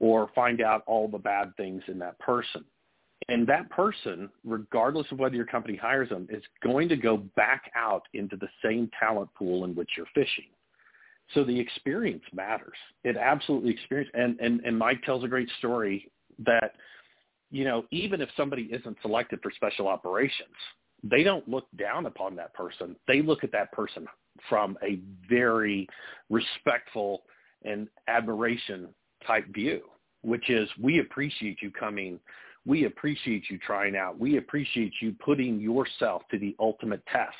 or find out all the bad things in that person. And that person, regardless of whether your company hires them, is going to go back out into the same talent pool in which you're fishing. So the experience matters. It absolutely experience. And, and, and Mike tells a great story that – you know, even if somebody isn't selected for special operations, they don't look down upon that person. They look at that person from a very respectful and admiration type view, which is we appreciate you coming. We appreciate you trying out. We appreciate you putting yourself to the ultimate test.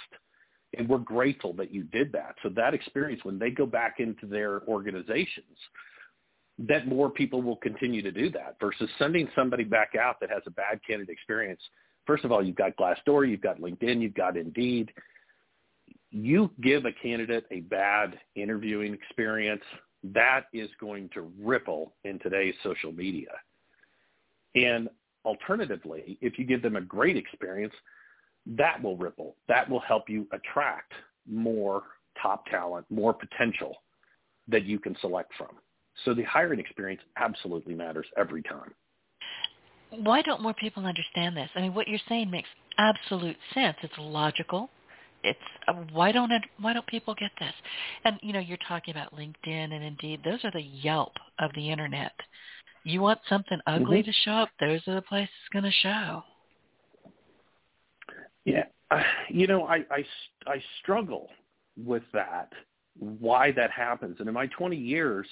And we're grateful that you did that. So that experience, when they go back into their organizations, that more people will continue to do that versus sending somebody back out that has a bad candidate experience. First of all, you've got Glassdoor, you've got LinkedIn, you've got Indeed. You give a candidate a bad interviewing experience, that is going to ripple in today's social media. And alternatively, if you give them a great experience, that will ripple. That will help you attract more top talent, more potential that you can select from. So the hiring experience absolutely matters every time. Why don't more people understand this? I mean, what you're saying makes absolute sense. It's logical it's uh, why don't why don't people get this? And you know, you're talking about LinkedIn and Indeed; those are the Yelp of the internet. You want something ugly mm-hmm. to show up? Those are the places going to show. Yeah, uh, you know, I, I I struggle with that. Why that happens? And in my 20 years,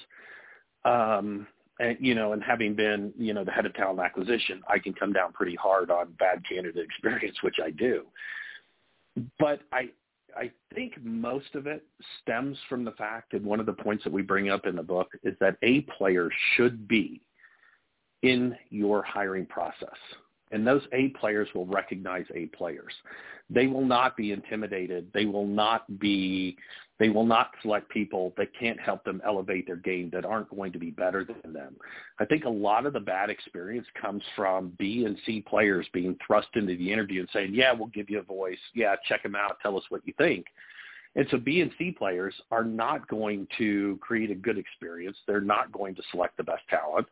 um, and you know, and having been you know the head of talent acquisition, I can come down pretty hard on bad candidate experience, which I do but I I think most of it stems from the fact, and one of the points that we bring up in the book is that A player should be in your hiring process. And those A players will recognize A players. They will not be intimidated. They will not be they will not select people that can't help them elevate their game that aren't going to be better than them. I think a lot of the bad experience comes from B and C players being thrust into the interview and saying, "Yeah, we'll give you a voice. Yeah, check them out. Tell us what you think." And so B and C players are not going to create a good experience. They're not going to select the best talent.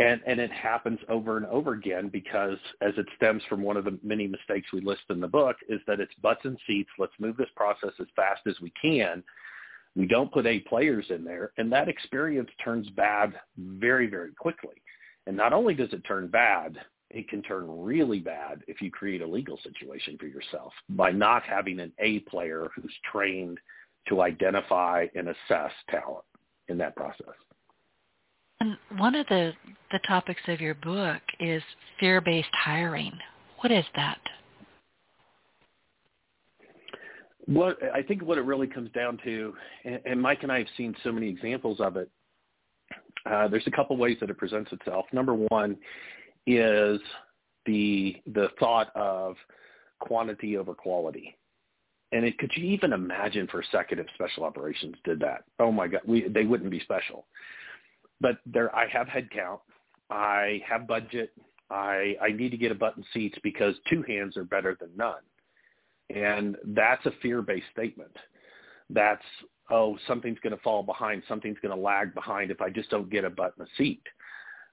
And, and it happens over and over again because as it stems from one of the many mistakes we list in the book is that it's butts and seats. Let's move this process as fast as we can. We don't put A players in there. And that experience turns bad very, very quickly. And not only does it turn bad, it can turn really bad if you create a legal situation for yourself by not having an A player who's trained to identify and assess talent in that process. And one of the, the topics of your book is fear-based hiring. What is that? What I think what it really comes down to, and, and Mike and I have seen so many examples of it. Uh, there's a couple ways that it presents itself. Number one is the the thought of quantity over quality. And it, could you even imagine for a second if special operations did that? Oh my God, we, they wouldn't be special but there I have headcount, I have budget, I I need to get a button seats because two hands are better than none. And that's a fear-based statement. That's oh, something's going to fall behind, something's going to lag behind if I just don't get a button seat.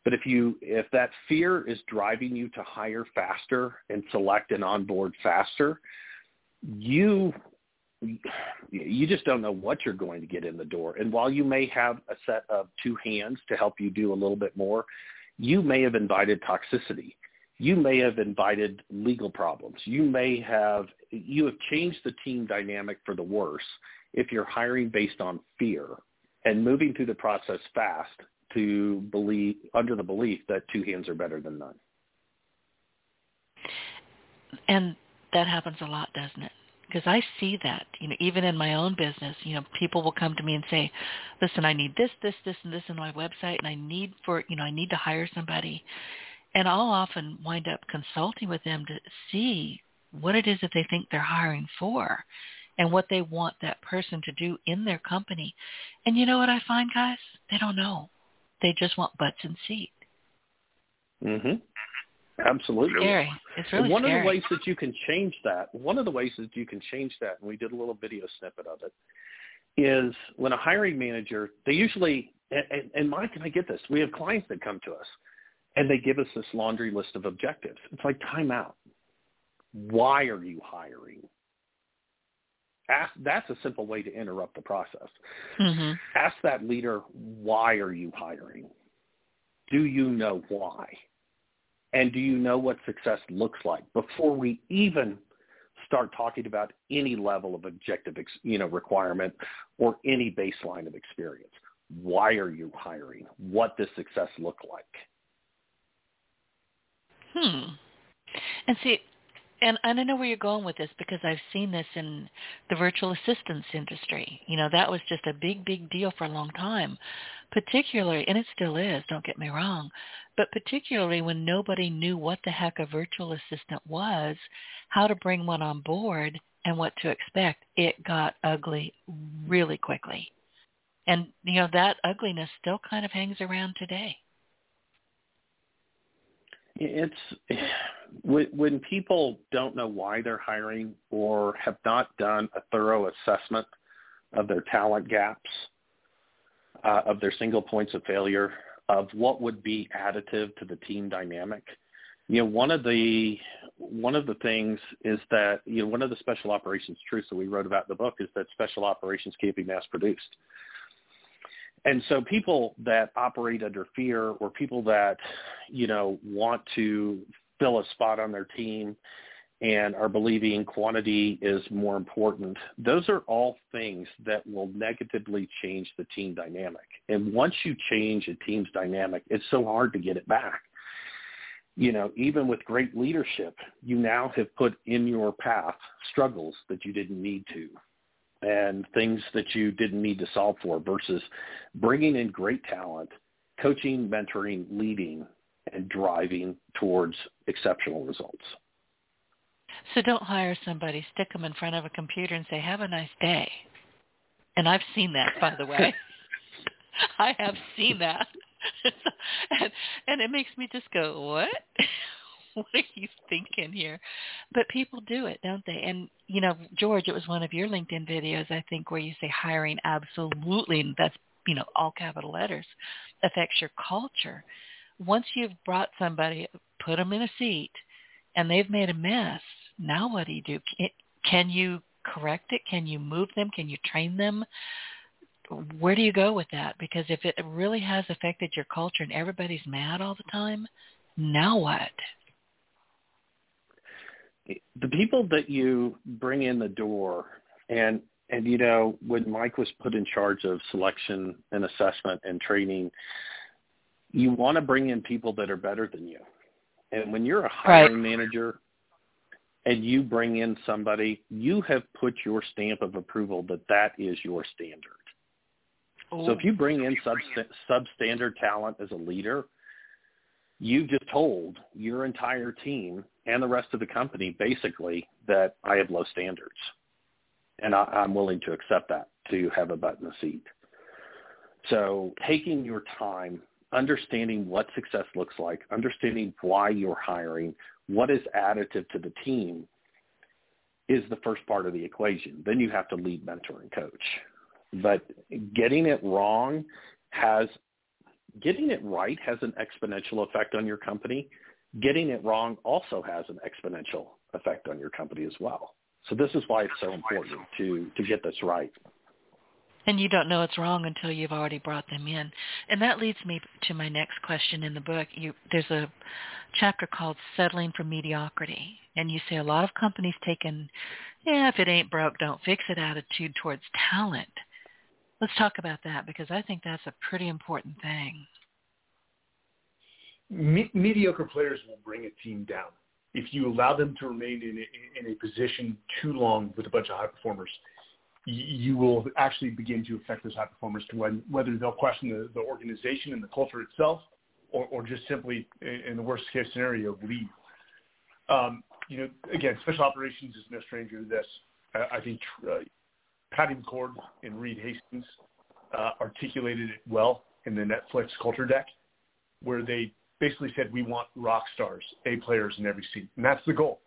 But if you if that fear is driving you to hire faster and select and onboard faster, you you just don't know what you're going to get in the door. And while you may have a set of two hands to help you do a little bit more, you may have invited toxicity. You may have invited legal problems. You may have you have changed the team dynamic for the worse if you're hiring based on fear and moving through the process fast to believe under the belief that two hands are better than none. And that happens a lot, doesn't it? Because I see that, you know, even in my own business, you know, people will come to me and say, listen, I need this, this, this, and this in my website, and I need for, you know, I need to hire somebody. And I'll often wind up consulting with them to see what it is that they think they're hiring for and what they want that person to do in their company. And you know what I find, guys? They don't know. They just want butts and seats. Mhm. Absolutely. Scary. It's really one scary. of the ways that you can change that, one of the ways that you can change that, and we did a little video snippet of it, is when a hiring manager, they usually, and, and Mike, and I get this, we have clients that come to us and they give us this laundry list of objectives. It's like time out. Why are you hiring? Ask, that's a simple way to interrupt the process. Mm-hmm. Ask that leader, why are you hiring? Do you know why? And do you know what success looks like before we even start talking about any level of objective, you know, requirement or any baseline of experience? why are you hiring? What does success look like? Hmm. And see, and, I know where you're going with this because I've seen this in the virtual assistance industry. You know, that was just a big, big deal for a long time, particularly, and it still is, don't get me wrong, but particularly when nobody knew what the heck a virtual assistant was, how to bring one on board, and what to expect, it got ugly really quickly. And, you know, that ugliness still kind of hangs around today. It's when people don't know why they're hiring or have not done a thorough assessment of their talent gaps, uh, of their single points of failure, of what would be additive to the team dynamic. You know, one of the one of the things is that you know one of the special operations truths that we wrote about in the book is that special operations can't be mass produced. And so people that operate under fear or people that, you know, want to fill a spot on their team and are believing quantity is more important, those are all things that will negatively change the team dynamic. And once you change a team's dynamic, it's so hard to get it back. You know, even with great leadership, you now have put in your path struggles that you didn't need to and things that you didn't need to solve for versus bringing in great talent, coaching, mentoring, leading, and driving towards exceptional results. So don't hire somebody, stick them in front of a computer and say, have a nice day. And I've seen that, by the way. I have seen that. and, and it makes me just go, what? what are you thinking here? But people do it, don't they? And you know, George, it was one of your LinkedIn videos, I think, where you say hiring absolutely, and that's you know all capital letters, affects your culture. Once you've brought somebody, put them in a seat, and they've made a mess. Now what do you do? Can you correct it? Can you move them? Can you train them? Where do you go with that? Because if it really has affected your culture and everybody's mad all the time, now what? the people that you bring in the door and and you know when Mike was put in charge of selection and assessment and training you want to bring in people that are better than you and when you're a hiring right. manager and you bring in somebody you have put your stamp of approval that that is your standard so if you oh. bring in sub substandard talent as a leader you've just told your entire team and the rest of the company basically that I have low standards. And I, I'm willing to accept that to have a butt in the seat. So taking your time, understanding what success looks like, understanding why you're hiring, what is additive to the team is the first part of the equation. Then you have to lead, mentor, and coach. But getting it wrong has getting it right has an exponential effect on your company. Getting it wrong also has an exponential effect on your company as well. So this is why it's so important to, to get this right. And you don't know it's wrong until you've already brought them in. And that leads me to my next question in the book. You, there's a chapter called Settling for Mediocrity. And you say a lot of companies take an, yeah, if it ain't broke, don't fix it attitude towards talent. Let's talk about that because I think that's a pretty important thing. Me- mediocre players will bring a team down. If you allow them to remain in a, in a position too long with a bunch of high performers, you will actually begin to affect those high performers to when, whether they'll question the, the organization and the culture itself or, or just simply, in the worst case scenario, leave. Um, you know, again, special operations is no stranger to this. I, I think uh, Patty McCord and Reed Hastings uh, articulated it well in the Netflix culture deck, where they basically said we want rock stars, A players in every seat, and that's the goal.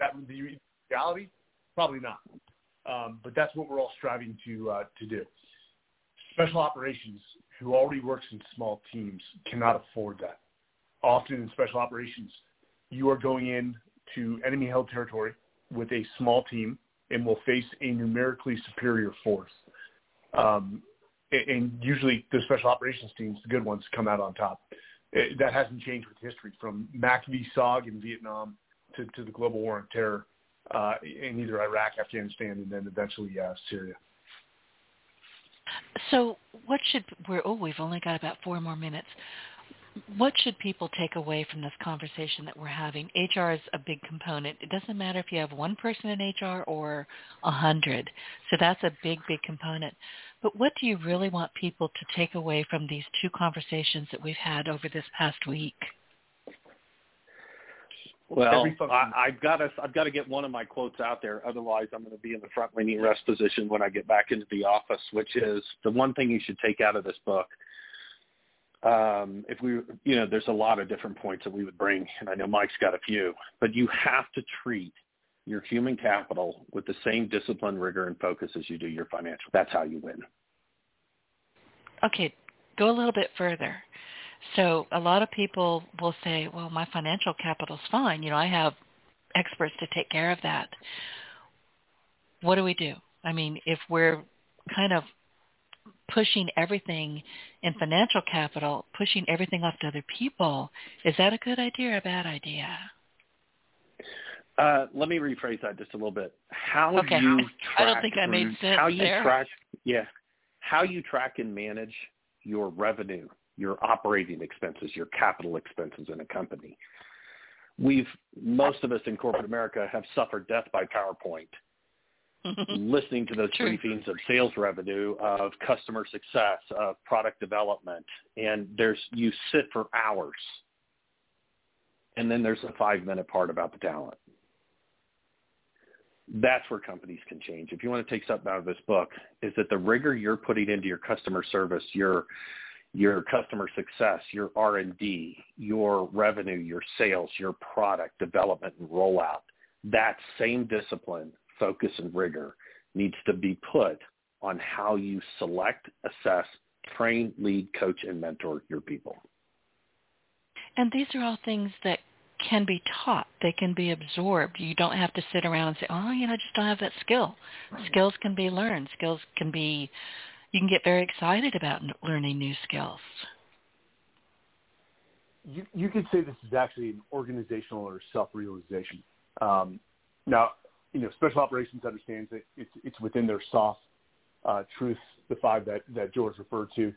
That the reality, probably not, um, but that's what we're all striving to uh, to do. Special operations, who already works in small teams, cannot afford that. Often in special operations, you are going in to enemy-held territory with a small team and will face a numerically superior force. Um, and usually the special operations teams, the good ones, come out on top. It, that hasn't changed with history from MAC v. SOG in Vietnam to, to the global war on terror uh, in either Iraq, Afghanistan, and then eventually uh, Syria. So what should we're oh we've only got about four more minutes. What should people take away from this conversation that we're having? HR is a big component. It doesn't matter if you have one person in HR or a hundred. So that's a big, big component. But what do you really want people to take away from these two conversations that we've had over this past week? Well, I, I've got to I've got to get one of my quotes out there. Otherwise, I'm going to be in the front leaning rest position when I get back into the office, which is the one thing you should take out of this book. Um, if we, you know, there's a lot of different points that we would bring, and I know Mike's got a few, but you have to treat your human capital with the same discipline, rigor, and focus as you do your financial. That's how you win. Okay, go a little bit further. So a lot of people will say, well, my financial capital's fine. You know, I have experts to take care of that. What do we do? I mean, if we're kind of pushing everything in financial capital, pushing everything off to other people, is that a good idea or a bad idea? Uh, let me rephrase that just a little bit. How okay. you track, I don't think I made sense how you there. track, yeah, how you track and manage your revenue your operating expenses, your capital expenses in a company. We've, most of us in corporate America have suffered death by PowerPoint, listening to those True. briefings of sales revenue, of customer success, of product development. And there's, you sit for hours. And then there's a five minute part about the talent. That's where companies can change. If you want to take something out of this book, is that the rigor you're putting into your customer service, your your customer success, your R&D, your revenue, your sales, your product development and rollout, that same discipline, focus, and rigor needs to be put on how you select, assess, train, lead, coach, and mentor your people. And these are all things that can be taught. They can be absorbed. You don't have to sit around and say, oh, you know, I just don't have that skill. Skills can be learned. Skills can be you can get very excited about learning new skills. You, you could say this is actually an organizational or self-realization. Um, now, you know, special operations understands that it's, it's within their SOF uh, truths, the five that, that George referred to.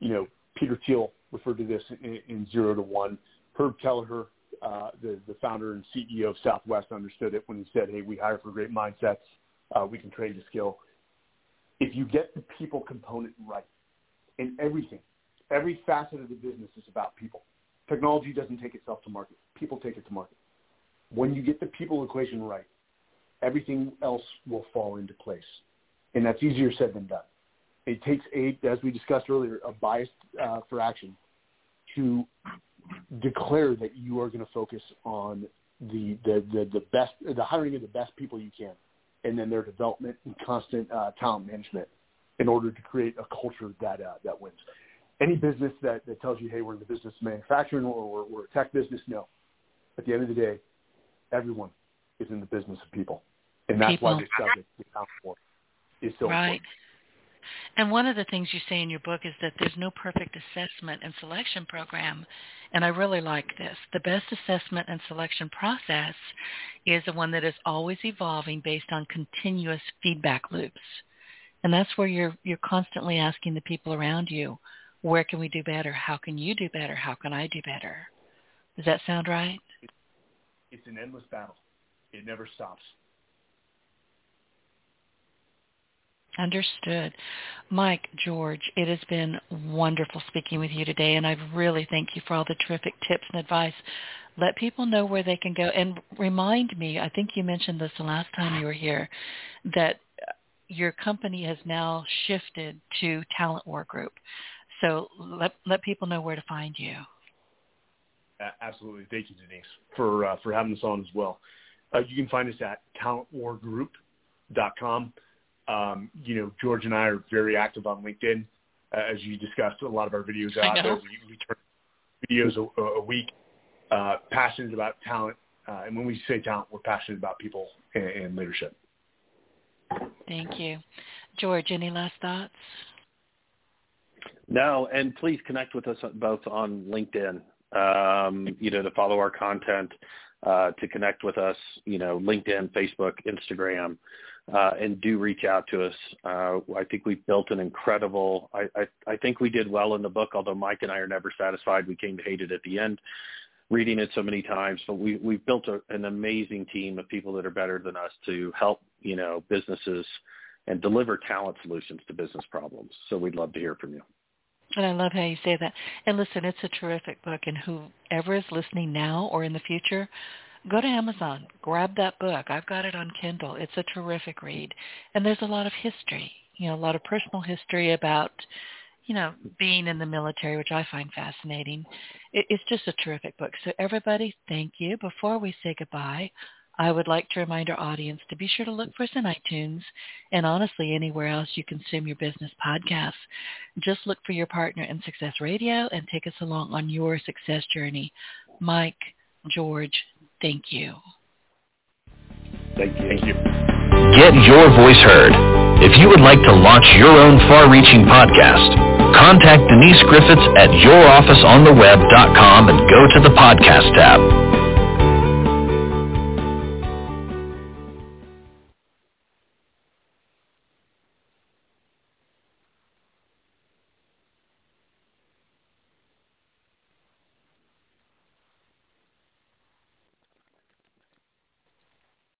You know, Peter Thiel referred to this in, in Zero to One. Herb Kelleher, uh, the, the founder and CEO of Southwest, understood it when he said, hey, we hire for great mindsets. Uh, we can train the skill if you get the people component right in everything, every facet of the business is about people. Technology doesn't take itself to market. People take it to market. When you get the people equation right, everything else will fall into place. And that's easier said than done. It takes a, as we discussed earlier, a bias uh, for action to declare that you are going to focus on the, the, the, the best, the hiring of the best people you can and then their development and constant uh, talent management in order to create a culture that uh, that wins. Any business that, that tells you, hey, we're in the business of manufacturing or we're, we're a tech business, no. At the end of the day, everyone is in the business of people. And that's people. why this subject, the talent war, is so right. important. And one of the things you say in your book is that there's no perfect assessment and selection program. And I really like this. The best assessment and selection process is the one that is always evolving based on continuous feedback loops. And that's where you're you're constantly asking the people around you, where can we do better? How can you do better? How can I do better? Does that sound right? It's an endless battle. It never stops. Understood. Mike, George, it has been wonderful speaking with you today, and I really thank you for all the terrific tips and advice. Let people know where they can go. And remind me, I think you mentioned this the last time you were here, that your company has now shifted to Talent War Group. So let, let people know where to find you. Absolutely. Thank you, Denise, for, uh, for having us on as well. Uh, you can find us at talentwargroup.com. Um, you know, George and I are very active on LinkedIn. Uh, as you discussed, a lot of our videos are out there. We, we turn videos a, a week. Uh, passionate about talent, uh, and when we say talent, we're passionate about people and, and leadership. Thank you, George. Any last thoughts? No, and please connect with us both on LinkedIn. Um, you know, to follow our content. Uh, to connect with us, you know, LinkedIn, Facebook, Instagram, uh, and do reach out to us. Uh, I think we've built an incredible. I, I, I think we did well in the book, although Mike and I are never satisfied. We came to hate it at the end, reading it so many times. But we we've built a, an amazing team of people that are better than us to help you know businesses and deliver talent solutions to business problems. So we'd love to hear from you. And I love how you say that. And listen, it's a terrific book. And whoever is listening now or in the future, go to Amazon, grab that book. I've got it on Kindle. It's a terrific read. And there's a lot of history, you know, a lot of personal history about, you know, being in the military, which I find fascinating. it's just a terrific book. So everybody, thank you. Before we say goodbye, I would like to remind our audience to be sure to look for us in iTunes and honestly anywhere else you consume your business podcasts. Just look for your partner in Success Radio and take us along on your success journey. Mike, George, thank you. Thank you. Thank you. Get your voice heard. If you would like to launch your own far-reaching podcast, contact Denise Griffitts at yourofficeontheweb.com and go to the podcast tab.